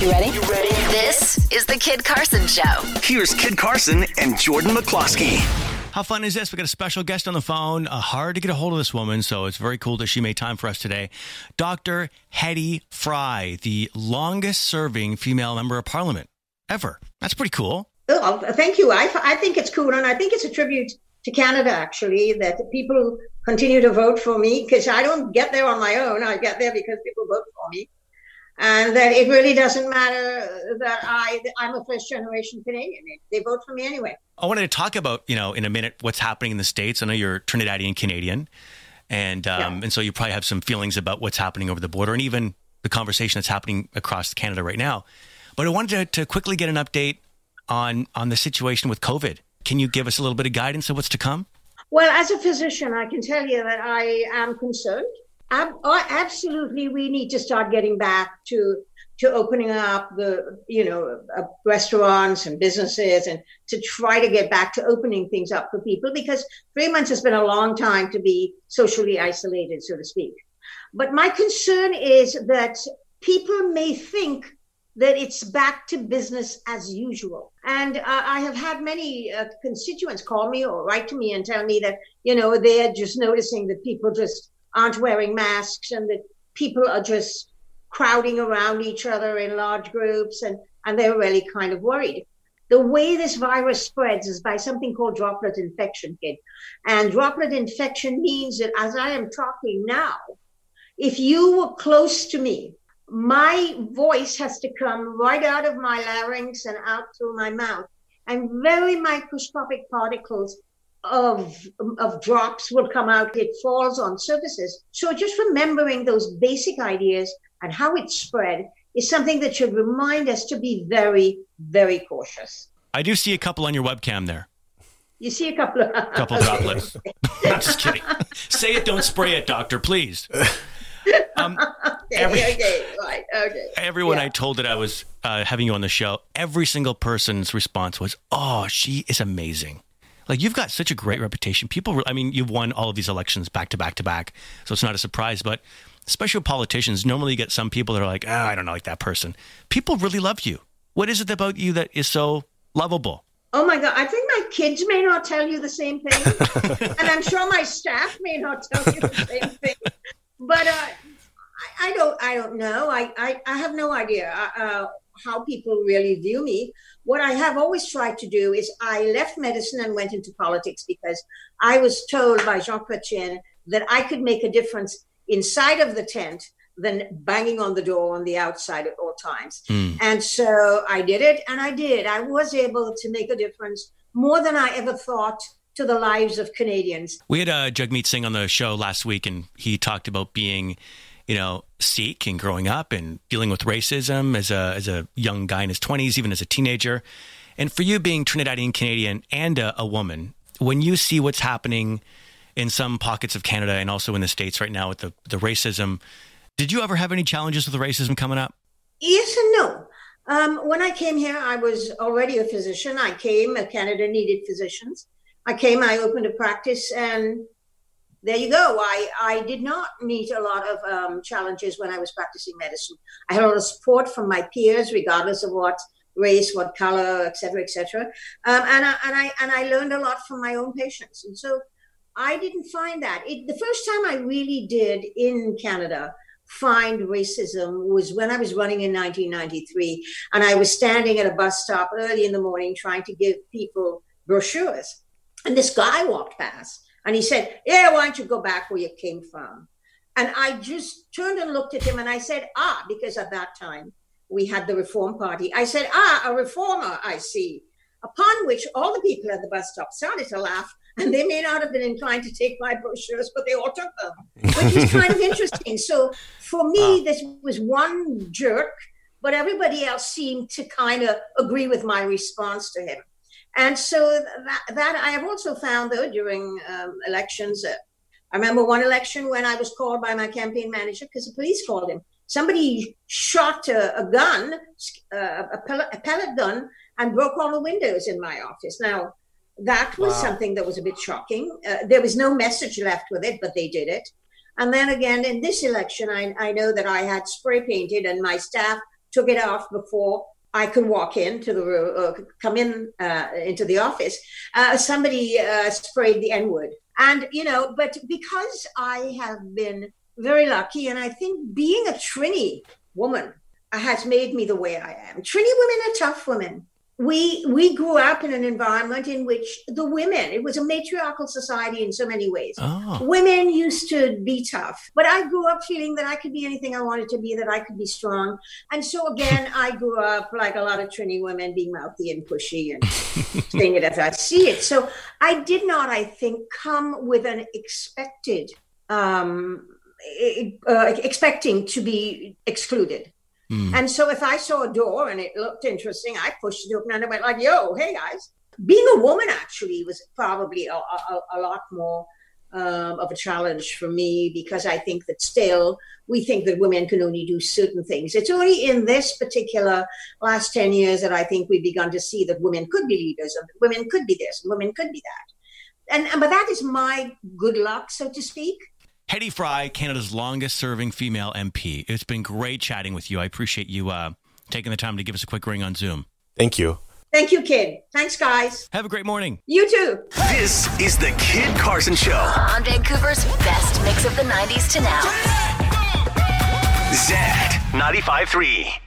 You ready? You ready? This is the Kid Carson Show. Here's Kid Carson and Jordan McCloskey. How fun is this? We got a special guest on the phone. Uh, hard to get a hold of this woman, so it's very cool that she made time for us today. Dr. Hedy Fry, the longest serving female member of parliament ever. That's pretty cool. Oh, thank you. I, I think it's cool, and I think it's a tribute to Canada, actually, that people continue to vote for me because I don't get there on my own. I get there because people vote for me and that it really doesn't matter that I I'm a first generation Canadian. They vote for me anyway. I wanted to talk about you know in a minute what's happening in the states. I know you're Trinidadian Canadian, and um, yeah. and so you probably have some feelings about what's happening over the border and even the conversation that's happening across Canada right now. But I wanted to, to quickly get an update on on the situation with COVID. Can you give us a little bit of guidance of what's to come? Well, as a physician, I can tell you that I am concerned uh, absolutely, we need to start getting back to to opening up the you know uh, restaurants and businesses and to try to get back to opening things up for people because three months has been a long time to be socially isolated so to speak. But my concern is that people may think that it's back to business as usual. And uh, i have had many uh, constituents call me or write to me and tell me that you know they're just noticing that people just aren't wearing masks and that people are just crowding around each other in large groups and, and they're really kind of worried. The way this virus spreads is by something called droplet infection, kid. And droplet infection means that as I am talking now, if you were close to me, my voice has to come right out of my larynx and out through my mouth. And very microscopic particles of, of drops will come out. It falls on surfaces. So just remembering those basic ideas and how it spread is something that should remind us to be very, very cautious. I do see a couple on your webcam there. You see a couple of couple droplets. I'm just kidding. Say it, don't spray it, doctor, please. Um, okay, every, okay, right, okay. Everyone yeah. I told that I was uh, having you on the show, every single person's response was, "Oh, she is amazing." Like you've got such a great reputation. People, I mean, you've won all of these elections back to back to back, so it's not a surprise. But especially with politicians, normally you get some people that are like, oh, I don't know, like that person. People really love you. What is it about you that is so lovable? Oh my God, I think my kids may not tell you the same thing. and I'm sure my staff may not tell you the same thing. But uh, I, I, don't, I don't know. I, I, I have no idea. Uh, uh how people really view me. What I have always tried to do is I left medicine and went into politics because I was told by Jean Chrétien that I could make a difference inside of the tent than banging on the door on the outside at all times. Mm. And so I did it and I did. I was able to make a difference more than I ever thought to the lives of Canadians. We had uh, Jagmeet Singh on the show last week, and he talked about being you know, Sikh and growing up and dealing with racism as a as a young guy in his twenties, even as a teenager. And for you being Trinidadian Canadian and a, a, woman, when you see what's happening in some pockets of Canada and also in the states right now with the the racism, did you ever have any challenges with the racism coming up? Yes and no. Um, when I came here, I was already a physician. I came, Canada needed physicians. I came, I opened a practice, and there you go. I, I did not meet a lot of um, challenges when I was practicing medicine. I had a lot of support from my peers, regardless of what race, what color, etc., etc. Um, and I and I and I learned a lot from my own patients. And so I didn't find that. It, the first time I really did in Canada find racism was when I was running in 1993, and I was standing at a bus stop early in the morning trying to give people brochures, and this guy walked past and he said, Yeah, why don't you go back where you came from? And I just turned and looked at him and I said, Ah, because at that time we had the Reform Party. I said, Ah, a reformer, I see. Upon which all the people at the bus stop started to laugh, and they may not have been inclined to take my brochures, but they all took them, which is kind of interesting. So for me, this was one jerk, but everybody else seemed to kind of agree with my response to him. And so that, that I have also found, though, during um, elections, uh, I remember one election when I was called by my campaign manager because the police called him. Somebody shot a, a gun, uh, a, pellet, a, pellet, gun, and broke all the windows in my office. Now, that was wow. something that was a bit shocking. Uh, there was no message left with it, but they did it. And then again, in this election, I, I know that I had spray painted, and my staff took it off before I could walk into the room, or come in uh, into the office. Uh, somebody uh, sprayed the N word, and you know, but because I have been very lucky, and I think being a Trini woman has made me the way I am. Trini women are tough women we we grew up in an environment in which the women it was a matriarchal society in so many ways. Oh. women used to be tough but i grew up feeling that i could be anything i wanted to be that i could be strong. And so again i grew up like a lot of trini women being mouthy and pushy and saying it as i see it. So i did not i think come with an expected um uh, expecting to be excluded Mm. And so if I saw a door and it looked interesting, I pushed it open and I went like, yo, hey guys. Being a woman actually was probably a, a, a lot more um, of a challenge for me because I think that still we think that women can only do certain things. It's only in this particular last 10 years that I think we've begun to see that women could be leaders and women could be this and women could be that. And, but that is my good luck, so to speak. Hedy Fry, Canada's longest serving female MP. It's been great chatting with you. I appreciate you uh, taking the time to give us a quick ring on Zoom. Thank you. Thank you, kid. Thanks, guys. Have a great morning. You too. This is the Kid Carson Show on Vancouver's best mix of the 90s to now. Zed 95.3.